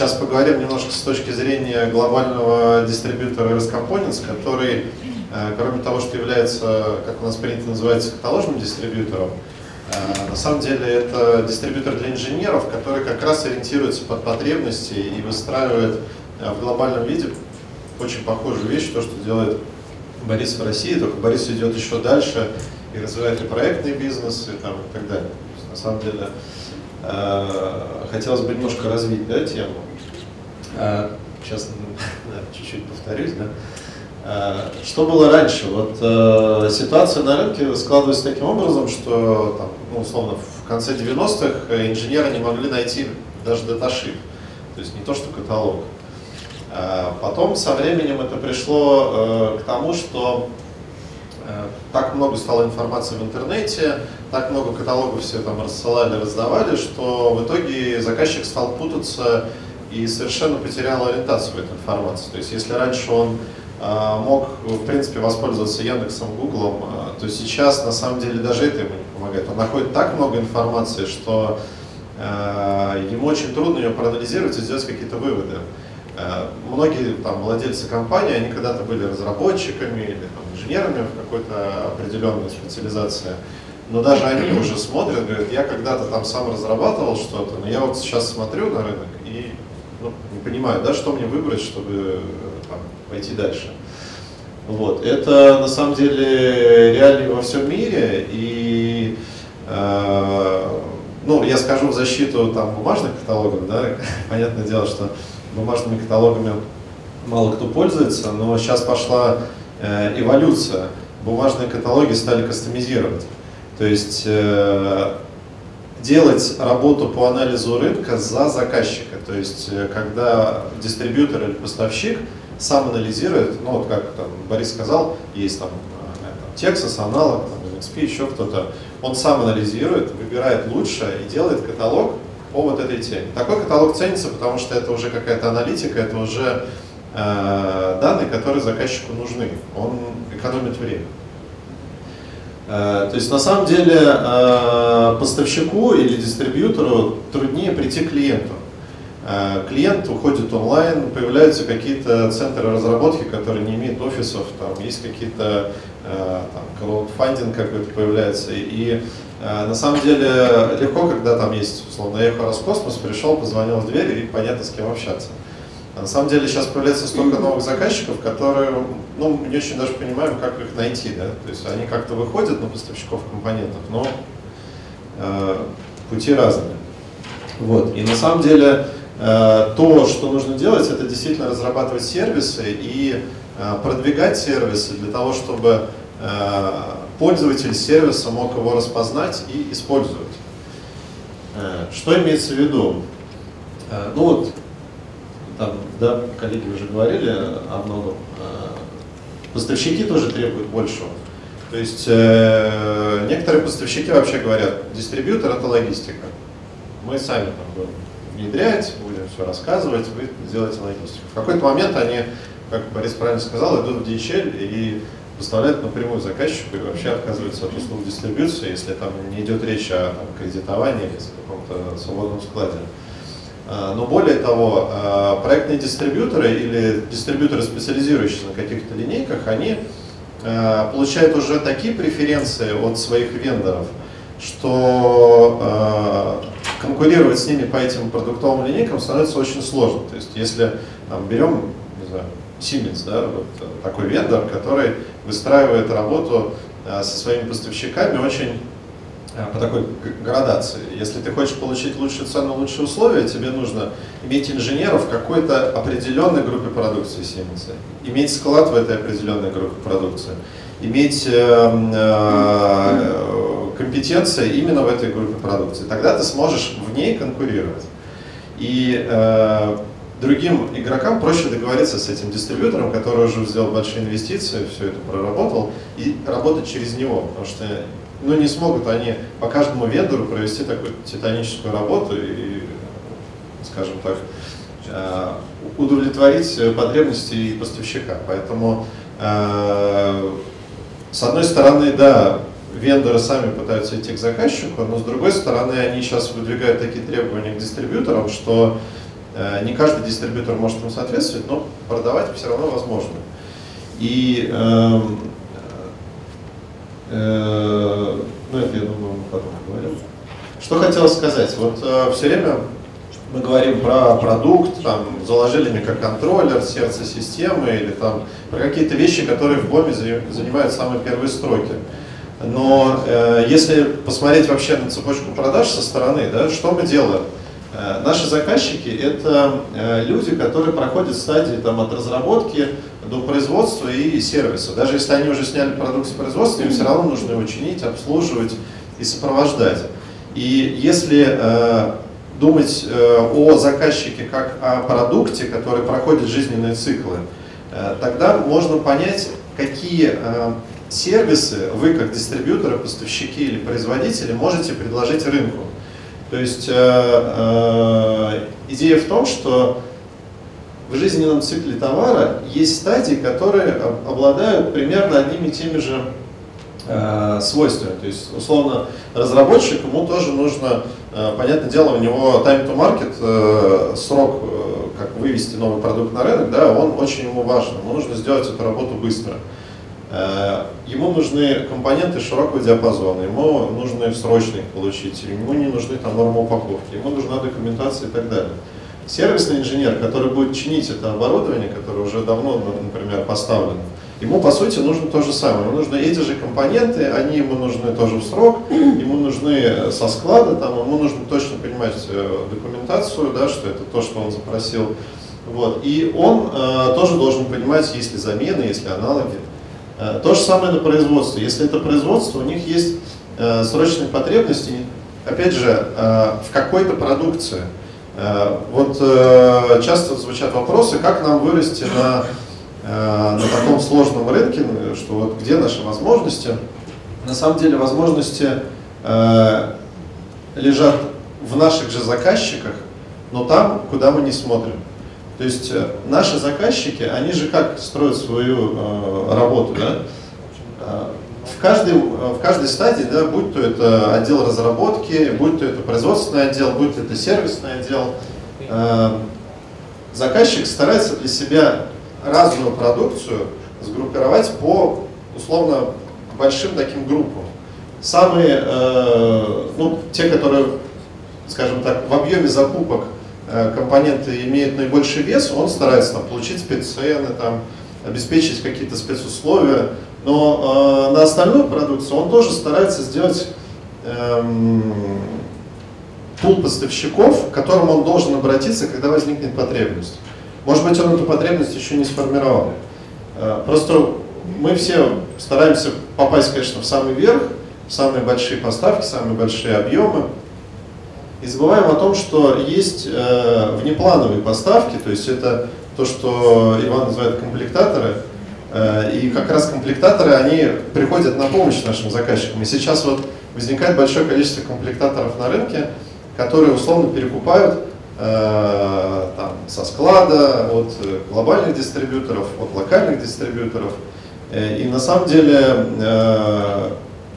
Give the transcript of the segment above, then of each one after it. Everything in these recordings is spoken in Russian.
сейчас поговорим немножко с точки зрения глобального дистрибьютора Roscomponents, который, э, кроме того, что является, как у нас принято называть, каталожным дистрибьютором, на самом деле это дистрибьютор для инженеров, который как раз ориентируется под потребности и выстраивает в глобальном виде очень похожую вещь, то, что делает Борис в России, только Борис идет еще дальше и развивает и проектный бизнес, и, там, и так далее. На самом деле, э, хотелось бы немножко развить да, тему. Э, сейчас чуть-чуть повторюсь. Да? Э, что было раньше? Вот э, ситуация на рынке складывается таким образом, что там, ну, условно в конце 90-х инженеры не могли найти даже даташит, то есть не то что каталог. Э, потом со временем это пришло э, к тому, что э, так много стало информации в интернете, так много каталогов все там рассылали, раздавали, что в итоге заказчик стал путаться и совершенно потерял ориентацию в этой информации. То есть если раньше он мог, в принципе, воспользоваться Яндексом, Гуглом, то сейчас, на самом деле, даже это ему не помогает. Он находит так много информации, что ему очень трудно ее проанализировать и сделать какие-то выводы. Многие там, владельцы компании, они когда-то были разработчиками или там, инженерами в какой-то определенной специализации, но даже они уже смотрят, говорят, я когда-то там сам разрабатывал что-то, но я вот сейчас смотрю на рынок и понимаю, да, что мне выбрать, чтобы там, пойти дальше. Вот. Это на самом деле реально во всем мире, и э, ну, я скажу в защиту там, бумажных каталогов, да, понятное дело, что бумажными каталогами мало кто пользуется, но сейчас пошла э, эволюция. Бумажные каталоги стали кастомизировать. То есть э, делать работу по анализу рынка за заказчика. То есть э, когда дистрибьютор или поставщик сам анализирует, ну вот как там, Борис сказал, есть там, э, Texas, аналог, там, NXP, еще кто-то, он сам анализирует, выбирает лучшее и делает каталог, по вот этой теме. Такой каталог ценится, потому что это уже какая-то аналитика, это уже э, данные, которые заказчику нужны. Он экономит время. Э, то есть на самом деле э, поставщику или дистрибьютору труднее прийти к клиенту. Э, клиент уходит онлайн, появляются какие-то центры разработки, которые не имеют офисов, там есть какие-то э, краудфандинг какой-то появляется, и на самом деле легко, когда там есть, условно, эхо Роскосмос, пришел, позвонил в дверь и понятно, с кем общаться. На самом деле сейчас появляется столько новых заказчиков, которые, ну, не очень даже понимаем, как их найти, да, то есть они как-то выходят на поставщиков компонентов, но э, пути разные. Вот, и на самом деле э, то, что нужно делать, это действительно разрабатывать сервисы и э, продвигать сервисы для того, чтобы э, пользователь сервиса мог его распознать и использовать. Э, что имеется в виду? Э, ну вот, там, да, коллеги уже говорили о многом. Э, поставщики тоже требуют большего. То есть э, некоторые поставщики вообще говорят, дистрибьютор это логистика. Мы сами там будем внедрять, будем все рассказывать, вы делаете логистику. В какой-то момент они, как Борис правильно сказал, идут в DHL и поставляют напрямую заказчику и вообще отказываются от услуг дистрибьюции, если там не идет речь о там, кредитовании или каком-то свободном складе. А, но более того, а, проектные дистрибьюторы или дистрибьюторы, специализирующиеся на каких-то линейках, они а, получают уже такие преференции от своих вендоров, что конкурировать с ними по этим продуктовым линейкам становится очень сложно. То есть если там, берем не знаю, Siemens, да, вот такой вендор, который выстраивает работу э, со своими поставщиками очень э, по такой градации. Если ты хочешь получить лучшую цену, лучшие условия, тебе нужно иметь инженеров в какой-то определенной группе продукции Siemens, иметь склад в этой определенной группе продукции, иметь э, э, компетенции именно в этой группе продукции. Тогда ты сможешь в ней конкурировать. И э, другим игрокам проще договориться с этим дистрибьютором, который уже сделал большие инвестиции, все это проработал, и работать через него, потому что ну, не смогут они по каждому вендору провести такую титаническую работу и, скажем так, э, удовлетворить потребности поставщика. Поэтому, э, с одной стороны, да, вендоры сами пытаются идти к заказчику, но с другой стороны, они сейчас выдвигают такие требования к дистрибьюторам, что Э, не каждый дистрибьютор может ему соответствовать, но продавать все равно возможно. И эм, ну это я думаю, мы потом поговорим. Что хотел сказать, вот э, все время мы говорим про продукт, там, заложили микроконтроллер, сердце системы или там про какие-то вещи, которые в БОМе занимают самые первые строки. Но э, если посмотреть вообще на цепочку продаж со стороны, да, что мы делаем? Э, наши заказчики – это э, люди, которые проходят стадии там, от разработки до производства и сервиса. Даже если они уже сняли продукт с производства, им все равно нужно его чинить, обслуживать и сопровождать. И если э, думать э, о заказчике как о продукте, который проходит жизненные циклы, э, тогда можно понять, какие э, сервисы вы как дистрибьюторы, поставщики или производители можете предложить рынку. То есть э, э, идея в том, что в жизненном цикле товара есть стадии, которые обладают примерно одними и теми же э, свойствами. То есть, условно, разработчик, ему тоже нужно, э, понятное дело, у него time to market, э, срок, э, как вывести новый продукт на рынок, да, он очень ему важен. Ему нужно сделать эту работу быстро. Ему нужны компоненты широкого диапазона, ему нужно срочно их получить, ему не нужны там нормы упаковки, ему нужна документация и так далее. Сервисный инженер, который будет чинить это оборудование, которое уже давно, например, поставлено, ему по сути нужно то же самое. Ему нужны эти же компоненты, они ему нужны тоже в срок, ему нужны со склада, там, ему нужно точно понимать э, документацию, да, что это то, что он запросил. Вот. И он э, тоже должен понимать, есть ли замены, есть ли аналоги. Э, то же самое на производстве. Если это производство, у них есть э, срочные потребности, опять же, э, в какой-то продукции. Вот часто звучат вопросы, как нам вырасти на, на таком сложном рынке, что вот где наши возможности. На самом деле возможности лежат в наших же заказчиках, но там, куда мы не смотрим. То есть э, наши заказчики, они же как строят свою э, работу, да? Э, в каждой, в каждой стадии, да, будь то это отдел разработки, будь то это производственный отдел, будь то это сервисный отдел, э, заказчик старается для себя разную продукцию сгруппировать по условно большим таким группам. Самые, э, ну, те, которые, скажем так, в объеме закупок Э, компоненты имеют наибольший вес, он старается там, получить спеццены, там, обеспечить какие-то спецусловия, но э, на остальную продукцию он тоже старается сделать эм, пул поставщиков, к которому он должен обратиться, когда возникнет потребность. Может быть, он эту потребность еще не сформировал. Э, просто мы все стараемся попасть, конечно, в самый верх, в самые большие поставки, самые большие объемы, и забываем о том, что есть э, внеплановые поставки, то есть это то, что Иван называет комплектаторы, э, и как раз комплектаторы, они приходят на помощь нашим заказчикам. И сейчас вот возникает большое количество комплектаторов на рынке, которые условно перекупают э, там, со склада, от глобальных дистрибьюторов, от локальных дистрибьюторов. Э, и на самом деле э,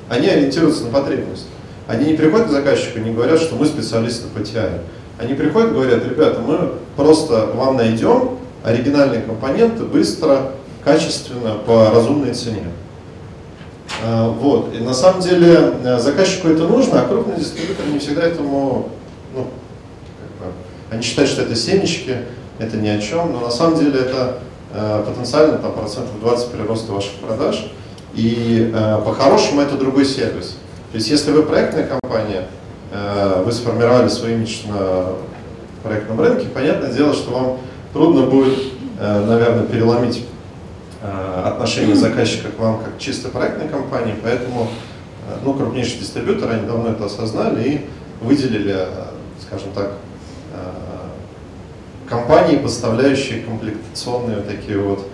они ориентируются на потребность. Они не приходят к заказчику не говорят, что мы специалисты по TI. Они приходят и говорят, ребята, мы просто вам найдем оригинальные компоненты быстро, качественно, по разумной цене. А, вот. И на самом деле э, заказчику это нужно, а крупный дистрибьютор не всегда этому, ну, как бы, они считают, что это семечки, это ни о чем, но на самом деле это э, потенциально там, процентов 20 прироста ваших продаж. И э, по-хорошему это другой сервис. То есть если вы проектная компания, э, вы сформировали свой имидж на проектном рынке, понятное дело, что вам трудно будет, э, наверное, переломить э, отношение заказчика к вам как чисто проектной компании, поэтому ну, крупнейшие дистрибьюторы, они давно это осознали и выделили, скажем так, компании, поставляющие комплектационные вот такие вот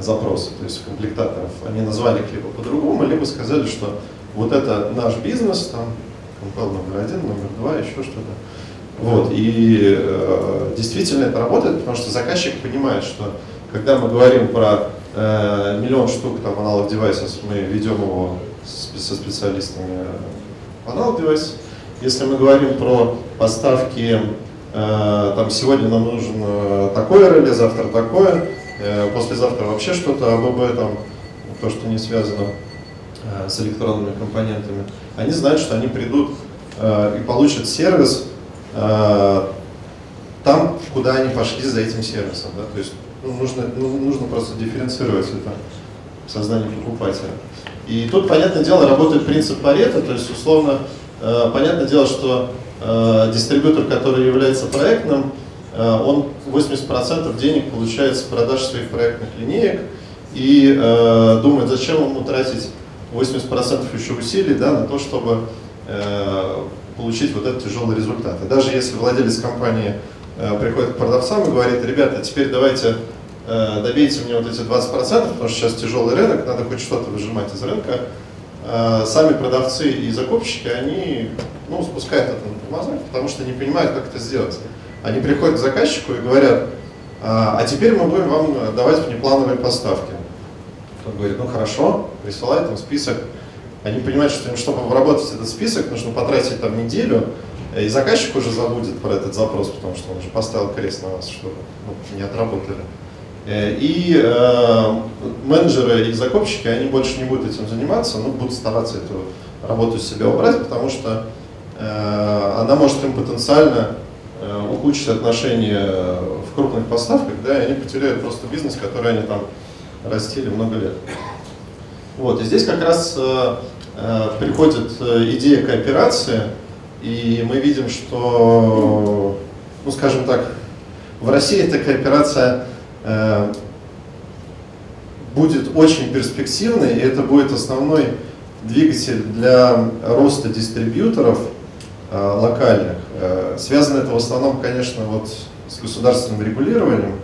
запросы, то есть комплектаторов. Они назвали их либо по-другому, либо сказали, что вот это наш бизнес, там, компел номер один, номер два, еще что-то. Вот, и э, действительно это работает, потому что заказчик понимает, что когда мы говорим про э, миллион штук там аналог девайсов, мы ведем его со специалистами аналог девайс. Если мы говорим про поставки там сегодня нам нужен такое реле, завтра такое, послезавтра вообще что-то АББ, там, то, что не связано с электронными компонентами, они знают, что они придут и получат сервис там, куда они пошли за этим сервисом. Да? То есть ну, нужно, ну, нужно просто дифференцировать это в покупателя. И тут, понятное дело, работает принцип Парета, то есть, условно, э, понятное дело, что э, дистрибьютор, который является проектным, э, он 80% денег получает с продаж своих проектных линеек и э, думает, зачем ему тратить 80% еще усилий да, на то, чтобы э, получить вот этот тяжелый результат. И даже если владелец компании Э, приходит к продавцам и говорит, ребята, теперь давайте э, добейте мне вот эти 20%, потому что сейчас тяжелый рынок, надо хоть что-то выжимать из рынка. Э, сами продавцы и закупщики, они ну, спускают это на тормозах, потому что не понимают, как это сделать. Они приходят к заказчику и говорят, а теперь мы будем вам давать внеплановые поставки. Он говорит, ну хорошо, присылает им список. Они понимают, что им, чтобы обработать этот список, нужно потратить там неделю, и заказчик уже забудет про этот запрос, потому что он уже поставил крест на вас, чтобы ну, не отработали. Э, и э, менеджеры и закупщики, они больше не будут этим заниматься, но будут стараться эту работу с себя убрать, потому что э, она может им потенциально э, ухудшить отношения в крупных поставках, да, и они потеряют просто бизнес, который они там растили много лет. Вот, и здесь как раз э, э, приходит э, идея кооперации, и мы видим, что, ну скажем так, в России эта кооперация будет очень перспективной, и это будет основной двигатель для роста дистрибьюторов локальных. Связано это в основном, конечно, вот с государственным регулированием,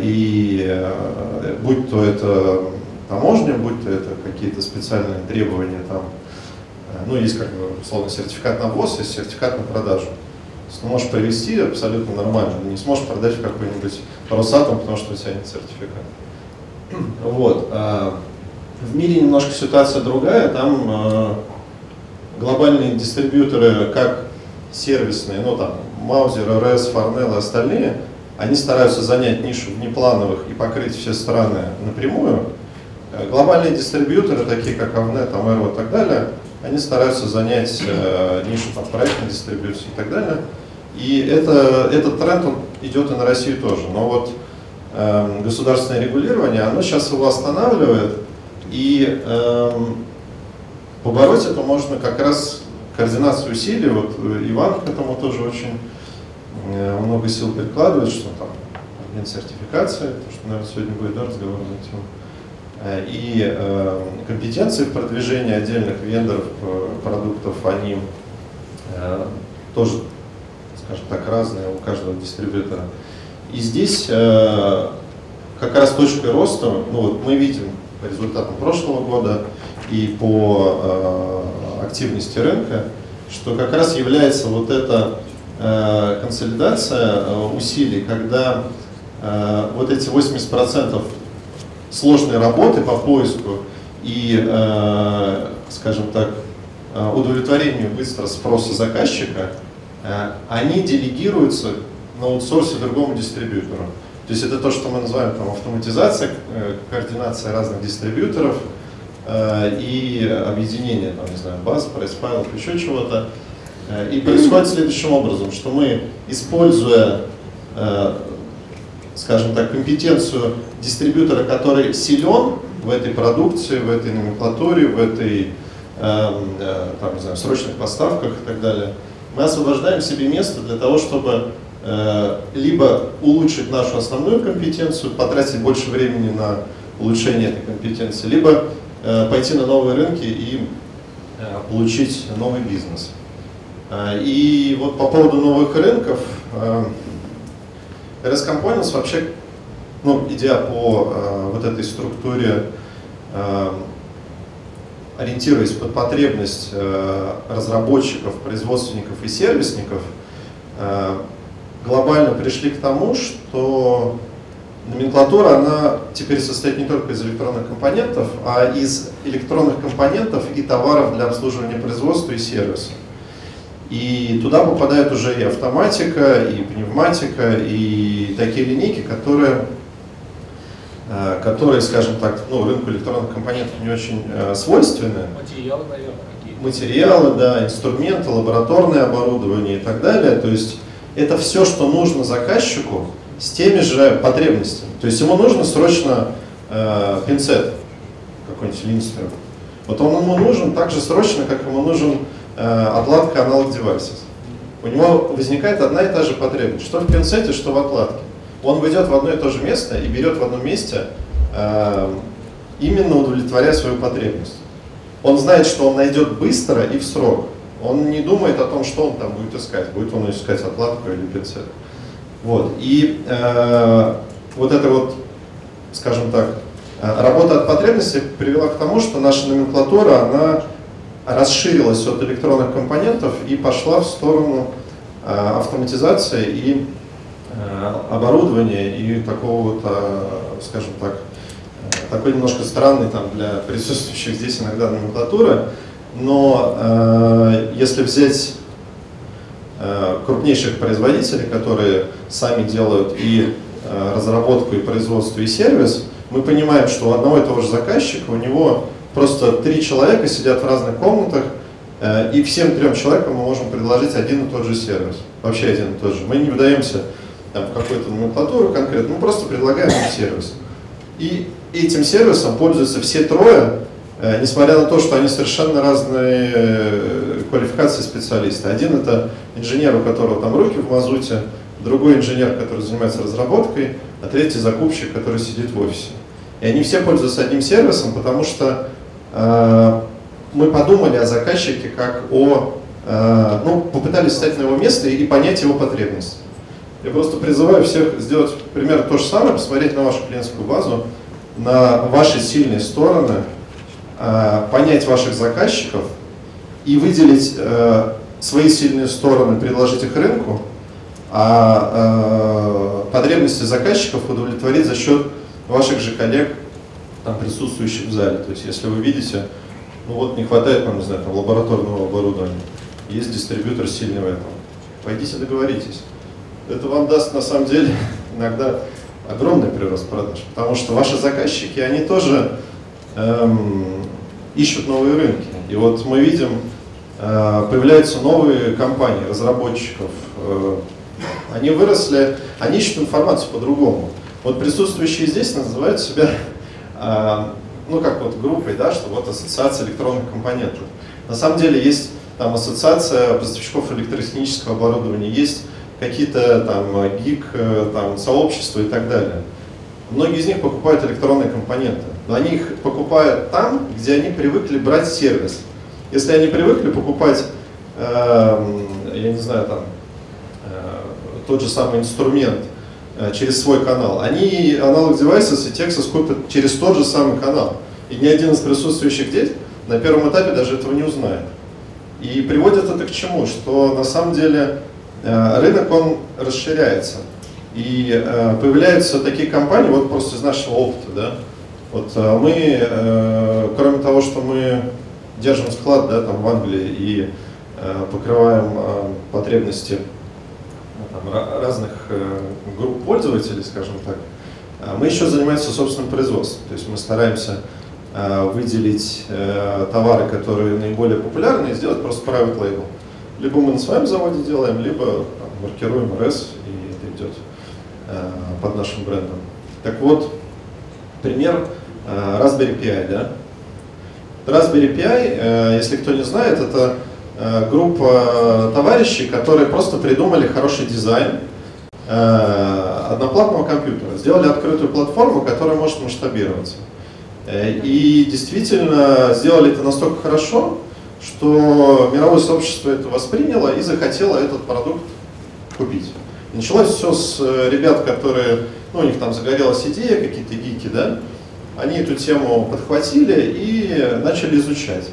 и э, будь то это таможня, будь то это какие-то специальные требования там, ну, есть как бы, условно, сертификат на ввоз, есть сертификат на продажу. То есть ты можешь привести абсолютно нормально, не сможешь продать в какой-нибудь Росатом, потому что у тебя нет сертификата. Вот. В мире немножко ситуация другая, там глобальные дистрибьюторы, как сервисные, ну там, Маузер, РС, Farnell и остальные, они стараются занять нишу внеплановых и покрыть все страны напрямую. Глобальные дистрибьюторы, такие как Avnet, Amero и так далее, они стараются занять э, нишу там, проектной дистрибьюции и так далее. И это, этот тренд он идет и на Россию тоже. Но вот э, государственное регулирование, оно сейчас его останавливает, и э, побороть это можно как раз координацию усилий. Вот Иван к этому тоже очень э, много сил прикладывает, что там нет сертификации, то, что, наверное, сегодня будет да, разговор на тему. Э, и э, компетенции в продвижении отдельных вендоров э, продуктов, они тоже, скажем так, разные у каждого дистрибьютора. И здесь как раз точкой роста, ну вот мы видим по результатам прошлого года и по активности рынка, что как раз является вот эта консолидация усилий, когда вот эти 80% сложной работы по поиску и, э, скажем так, э, удовлетворению быстро спроса заказчика, э, они делегируются на аутсорсе другому дистрибьютору. То есть это то, что мы называем там, автоматизация, координация разных дистрибьюторов и объединение, там, не знаю, баз, прайс-файлов, еще чего-то. И происходит следующим образом, что мы, используя скажем так, компетенцию дистрибьютора, который силен в этой продукции, в этой номенклатуре, в этой э, э, там, не знаю, срочных поставках и так далее, мы освобождаем себе место для того, чтобы э, либо улучшить нашу основную компетенцию, потратить больше времени на улучшение этой компетенции, либо э, пойти на новые рынки и э, получить новый бизнес. Э, и вот по поводу новых рынков, RS Components вообще, ну, идя по э, вот этой структуре, ориентируясь под потребность разработчиков, производственников и сервисников, глобально пришли к тому, что номенклатура, она теперь состоит не только из электронных компонентов, а из электронных компонентов и товаров для обслуживания производства и сервиса. И туда попадает уже и автоматика, и пневматика, и такие линейки, которые, э, которые скажем так, ну, рынку электронных компонентов не очень э, свойственны. Материалы, наверное, Материалы, да, инструменты, лабораторное оборудование и так далее. То есть это все, что нужно заказчику с теми же потребностями. То есть ему нужно срочно э, пинцет, какой-нибудь Lindström. Вот он ему нужен так же срочно, как ему нужен отладка аналог девайсов. У него возникает одна и та же потребность, что в пинцете, что в отладке. Он выйдет в одно и то же место и берет в одном месте э, именно удовлетворяя свою потребность. Он знает, что он найдет быстро и в срок. Он не думает о том, что он там будет искать. Будет он искать отладку или пинцет. Вот. И э, вот это вот, скажем так, э, работа от потребности привела к тому, что наша номенклатура, она расширилась от электронных компонентов и пошла в сторону э, автоматизации и э, оборудования и такого вот, скажем так, э, такой немножко странный там для присутствующих здесь иногда номенклатуры, но э, если взять Э, крупнейших производителей, которые сами делают и э, разработку, и производство, и сервис, мы понимаем, что у одного и того же заказчика, у него просто три человека сидят в разных комнатах, э, и всем трем человекам мы можем предложить один и тот же сервис. Вообще один и тот же. Мы не вдаемся там, в какую-то номенклатуру конкретно, мы просто предлагаем им сервис. И этим сервисом пользуются все трое, несмотря на то, что они совершенно разные квалификации специалиста. Один это инженер, у которого там руки в мазуте, другой инженер, который занимается разработкой, а третий закупщик, который сидит в офисе. И они все пользуются одним сервисом, потому что э, мы подумали о заказчике как о, э, ну, попытались встать на его место и понять его потребности. Я просто призываю всех сделать примерно то же самое, посмотреть на вашу клиентскую базу, на ваши сильные стороны, э, понять ваших заказчиков и выделить э, свои сильные стороны, предложить их рынку, а э, потребности заказчиков удовлетворить за счет ваших же коллег, там, присутствующих в зале. То есть, если вы видите, ну вот не хватает нам, не знаю, там, лабораторного оборудования, есть дистрибьютор сильный в этом, пойдите договоритесь. Это вам даст, на самом деле, иногда огромный прирост продаж, потому что ваши заказчики, они тоже эм, ищут новые рынки. И вот мы видим, э, появляются новые компании разработчиков. Э, они выросли, они ищут информацию по-другому. Вот присутствующие здесь называют себя, э, ну как вот группой, да, что вот ассоциация электронных компонентов. На самом деле есть там ассоциация поставщиков электротехнического оборудования, есть какие-то там гик, там сообщества и так далее. Многие из них покупают электронные компоненты, но они их покупают там, где они привыкли брать сервис. Если они привыкли покупать, э, я не знаю, там, э, тот же самый инструмент э, через свой канал, они аналог девайса и Texas купят через тот же самый канал. И ни один из присутствующих здесь на первом этапе даже этого не узнает. И приводит это к чему? Что на самом деле э, рынок он расширяется. И э, появляются такие компании, вот просто из нашего опыта, да, вот э, мы, э, кроме того, что мы держим склад, да, там в Англии и э, покрываем э, потребности там, разных э, групп пользователей, скажем так, э, мы еще занимаемся собственным производством, то есть мы стараемся э, выделить э, товары, которые наиболее популярны, и сделать просто private label. Либо мы на своем заводе делаем, либо там, маркируем RS, и это идет под нашим брендом. Так вот, пример Raspberry Pi. Да? Raspberry Pi, если кто не знает, это группа товарищей, которые просто придумали хороший дизайн одноплатного компьютера, сделали открытую платформу, которая может масштабироваться. И действительно сделали это настолько хорошо, что мировое сообщество это восприняло и захотело этот продукт купить. Началось все с э, ребят, которые, ну, у них там загорелась идея, какие-то гики, да, они эту тему подхватили и начали изучать.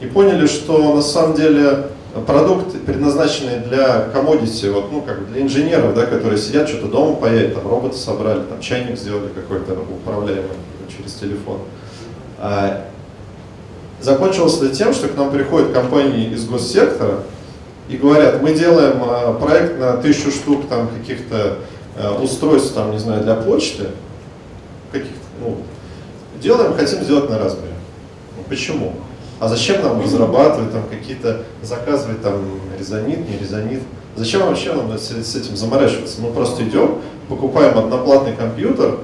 И поняли, что на самом деле продукт, предназначенный для комодити, вот, ну, как для инженеров, да, которые сидят, что-то дома паять, там робота собрали, там чайник сделали какой-то управляемый через телефон. А, закончилось это тем, что к нам приходят компании из госсектора, и говорят, мы делаем э, проект на тысячу штук там каких-то э, устройств, там, не знаю, для почты, каких ну, делаем, хотим сделать на Raspberry. Почему? А зачем нам разрабатывать там какие-то, заказывать там резонит, не резонит? Зачем вообще нам с, с этим заморачиваться? Мы просто идем, покупаем одноплатный компьютер,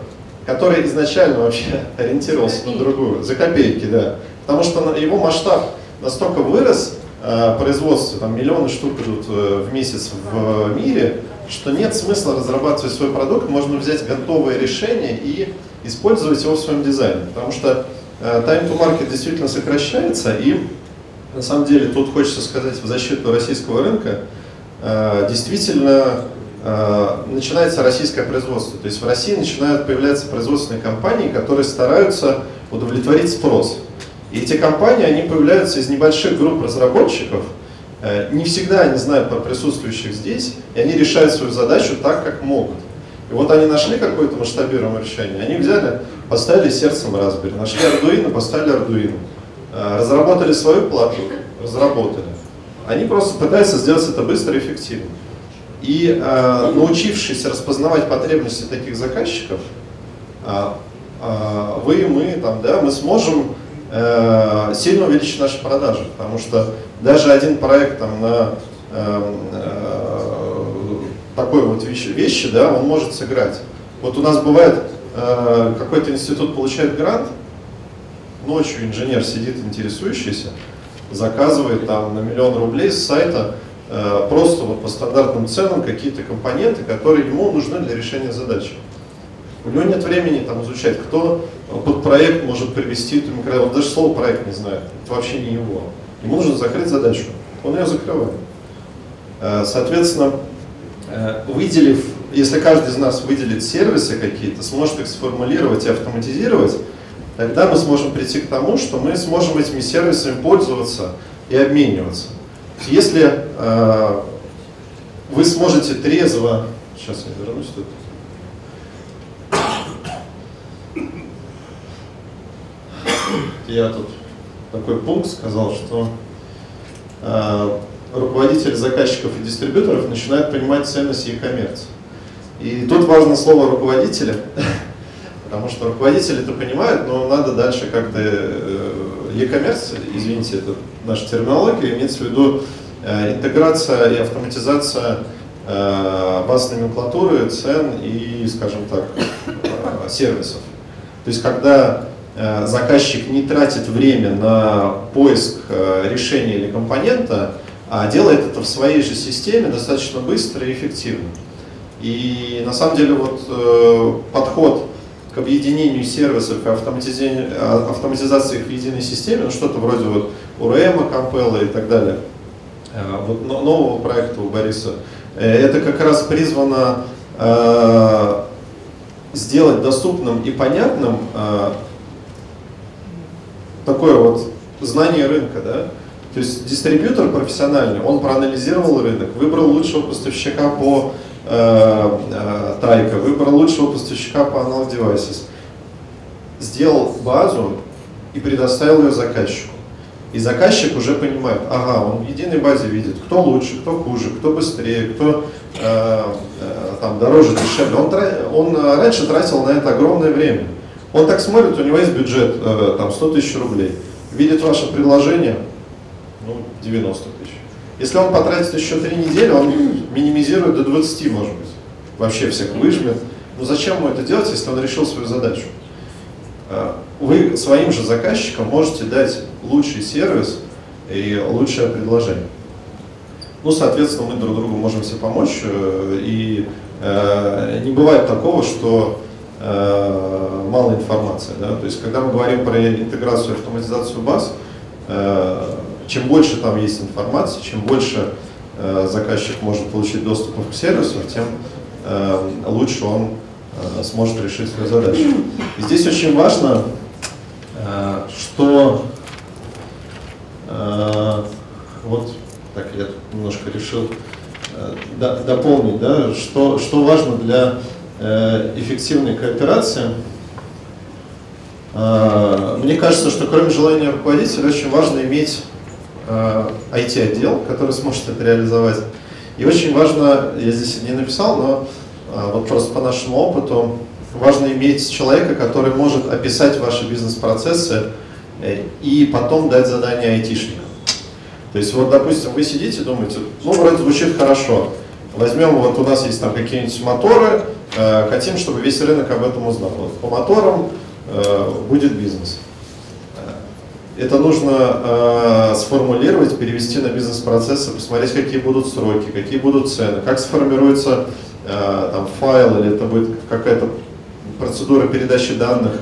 который изначально вообще ориентировался на другую, за копейки, да. Потому что его масштаб настолько вырос, э, производство, там миллионы штук идут э, в месяц в мире, что нет смысла разрабатывать свой продукт, можно взять готовое решение и использовать его в своем дизайне. Потому что time to market действительно сокращается, и на самом деле тут хочется сказать в защиту российского рынка, действительно начинается российское производство. То есть в России начинают появляться производственные компании, которые стараются удовлетворить спрос. И эти компании, они появляются из небольших групп разработчиков, э, не всегда они знают про присутствующих здесь, и они решают свою задачу так, как могут. И вот они нашли какое-то масштабируемое решение, они взяли, поставили сердцем Raspberry, нашли Arduino, поставили Arduino, э, разработали свою плату, разработали. Они просто пытаются сделать это быстро и эффективно. И э, научившись распознавать потребности таких заказчиков, э, э, вы мы, там, да, мы сможем Э, сильно увеличить наши продажи, потому что даже один проект там, на э, э, такой вот вещи, вещи, да, он может сыграть. Вот у нас бывает, какой-то институт получает грант, ночью инженер сидит интересующийся, заказывает там на миллион рублей с сайта э, просто вот по стандартным ценам какие-то компоненты, которые ему нужны для решения задачи. У него нет времени там изучать, кто под проект может привести эту микро... Он даже слово проект не знает, это вообще не его. Ему нужно закрыть задачу, он ее закрывает. Э, соответственно, э, выделив, если каждый из нас выделит сервисы какие-то, сможет их сформулировать и автоматизировать, тогда мы сможем прийти к тому, что мы сможем этими сервисами пользоваться и обмениваться. Если э, вы сможете трезво, сейчас я вернусь тут, я тут такой пункт сказал, что э, руководители заказчиков и дистрибьюторов начинают понимать ценность e-commerce. И тут важно слово руководителя, потому что руководители это понимают, но надо дальше как-то э, e-commerce, извините, это наша терминология, имеется в виду э, интеграция и автоматизация э, баз номенклатуры, цен и, скажем так, сервисов. То есть когда заказчик не тратит время на поиск решения или компонента, а делает это в своей же системе достаточно быстро и эффективно. И на самом деле вот э, подход к объединению сервисов и автоматизации их в единой системе, ну что-то вроде вот URM, Compella и так далее, вот нового проекта у Бориса, это как раз призвано сделать доступным и понятным такое вот знание рынка, да? То есть дистрибьютор профессиональный, он проанализировал рынок, выбрал лучшего поставщика по э, э, Тайка, выбрал лучшего поставщика по Analog Devices, сделал базу и предоставил ее заказчику. И заказчик уже понимает, ага, он в единой базе видит, кто лучше, кто хуже, кто быстрее, кто э, э, там дороже, дешевле. Он, он раньше тратил на это огромное время. Он так смотрит, у него есть бюджет э, там 100 тысяч рублей, видит ваше предложение, ну, 90 тысяч. Если он потратит еще три недели, он минимизирует до 20, может быть. Вообще всех выжмет. Но зачем ему это делать, если он решил свою задачу? Э, вы своим же заказчикам можете дать лучший сервис и лучшее предложение. Ну, соответственно, мы друг другу можем себе помочь. Э, и э, не бывает такого, что э, мало информации. Да? То есть, когда мы говорим про интеграцию и автоматизацию баз, чем больше там есть информации, чем больше э, заказчик может получить доступ к сервису, тем э, лучше он э, сможет решить свою задачу. И здесь очень важно, э, что э, вот так я немножко решил э, дополнить, да, что, что важно для Э, эффективной кооперации. А, мне кажется, что кроме желания руководителя очень важно иметь IT-отдел, который сможет это реализовать. И очень важно, я здесь не написал, но вот просто по нашему опыту, важно иметь человека, который может описать ваши бизнес-процессы э, и потом дать задание айтишникам. То есть вот, допустим, вы сидите думаете, ну, вроде звучит хорошо, возьмем, вот у нас есть там какие-нибудь моторы, э, хотим, чтобы весь рынок об этом узнал. Вот по моторам э, будет бизнес. Это нужно э, сформулировать, перевести на бизнес-процессы, посмотреть, какие будут сроки, какие будут цены, как сформируется э, там, файл, или это будет какая-то процедура передачи данных.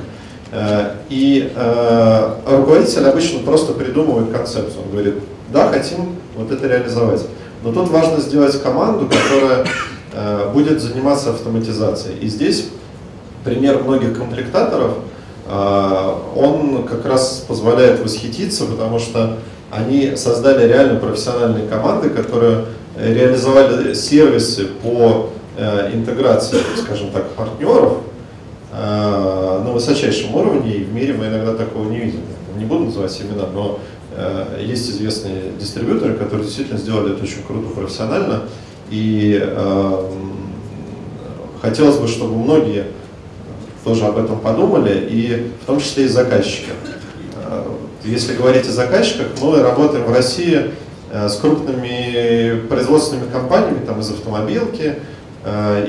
Э, и э, руководитель обычно просто придумывает концепцию. Он говорит, да, хотим вот это реализовать. Но тут важно сделать команду, которая э, будет заниматься автоматизацией. И здесь пример многих комплектаторов, он как раз позволяет восхититься, потому что они создали реально профессиональные команды, которые реализовали сервисы по э, интеграции, скажем так, партнеров э, на высочайшем уровне, и в мире мы иногда такого не видим. Не буду называть имена, но Э, есть известные дистрибьюторы, которые действительно сделали это очень круто, профессионально. И хотелось бы, чтобы многие тоже об этом подумали, и в том числе и заказчики. Э, если говорить о заказчиках, мы работаем в России э, с крупными производственными компаниями там, из автомобилки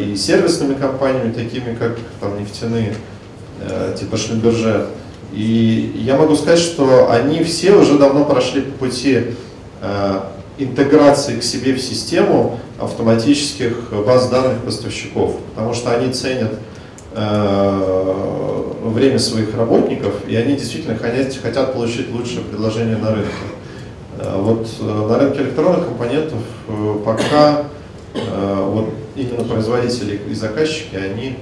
и сервисными компаниями, такими как там, нефтяные, типа Шлюмберже. И я могу сказать, что они все уже давно прошли по пути э, интеграции к себе в систему автоматических баз данных поставщиков, потому что они ценят э, время своих работников, и они действительно хотят, хотят получить лучшее предложение на рынке. Э, вот на рынке электронных компонентов пока вот именно производители и заказчики, они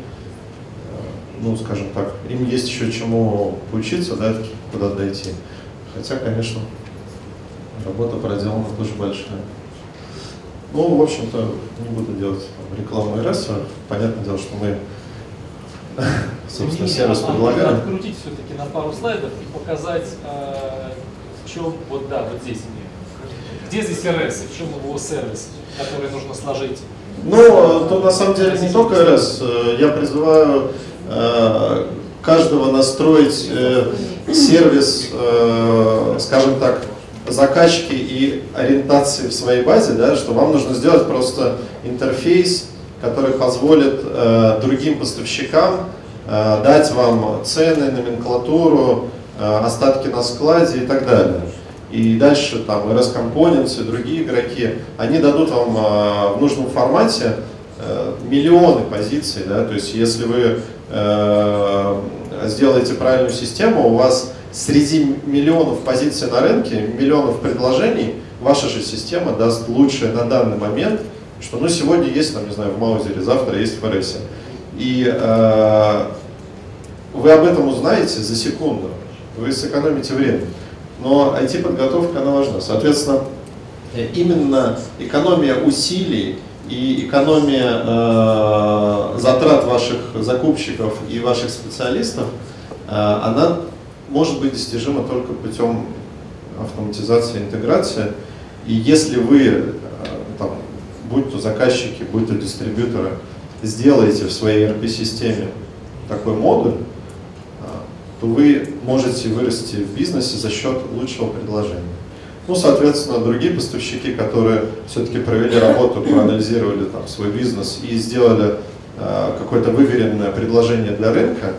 ну, скажем так, им есть еще чему поучиться, да, куда дойти. Хотя, конечно, работа проделана тоже большая. Ну, в общем-то, не буду делать рекламу РС. Понятное дело, что мы, собственно, сервис а предлагаем. Открутить все-таки на пару слайдов и показать, э, в чем, вот да, вот здесь Где здесь РС в чем его сервис, который нужно сложить? Ну, то на самом деле не только РС. Я призываю Э, каждого настроить э, сервис, э, скажем так, закачки и ориентации в своей базе, да, что вам нужно сделать просто интерфейс, который позволит другим поставщикам дать вам цены, номенклатуру, остатки на складе и так далее. И дальше там RS Components и другие игроки, они дадут вам в нужном формате миллионы позиций, да, то есть если вы Э, сделаете правильную систему, у вас среди миллионов позиций на рынке, миллионов предложений, ваша же система даст лучшее на данный момент, что ну, сегодня есть, там, не знаю, в Маузере, завтра есть в РС. И э, вы об этом узнаете за секунду, вы сэкономите время. Но IT-подготовка, она важна. Соответственно, именно экономия усилий и экономия э, затрат ваших закупщиков и ваших специалистов, э, она может быть достижима только путем автоматизации интеграции. И если вы, э, будь то заказчики, будь то дистрибьюторы, сделаете в своей ERP-системе такой модуль, э, то вы можете вырасти в бизнесе за счет лучшего предложения. Ну, соответственно, другие поставщики, которые все-таки провели работу, проанализировали там, свой бизнес и сделали э, какое-то выверенное предложение для рынка,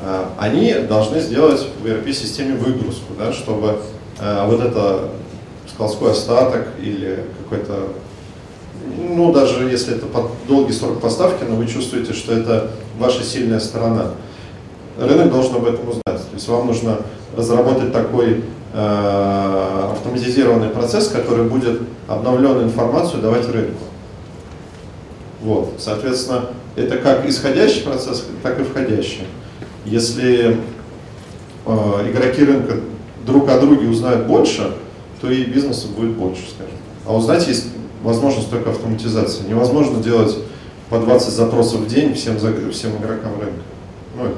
э, они должны сделать в ERP-системе выгрузку, да, чтобы э, вот это складской остаток или какой-то, ну, даже если это под долгий срок поставки, но вы чувствуете, что это ваша сильная сторона, рынок должен об этом узнать. То есть вам нужно разработать такой Э, автоматизированный процесс, который будет обновленную информацию давать рынку. Вот, соответственно, это как исходящий процесс, так и входящий. Если э, игроки рынка друг о друге узнают больше, то и бизнеса будет больше, скажем. А узнать есть возможность только автоматизации. Невозможно делать по 20 запросов в день всем, всем игрокам рынка. Ну, это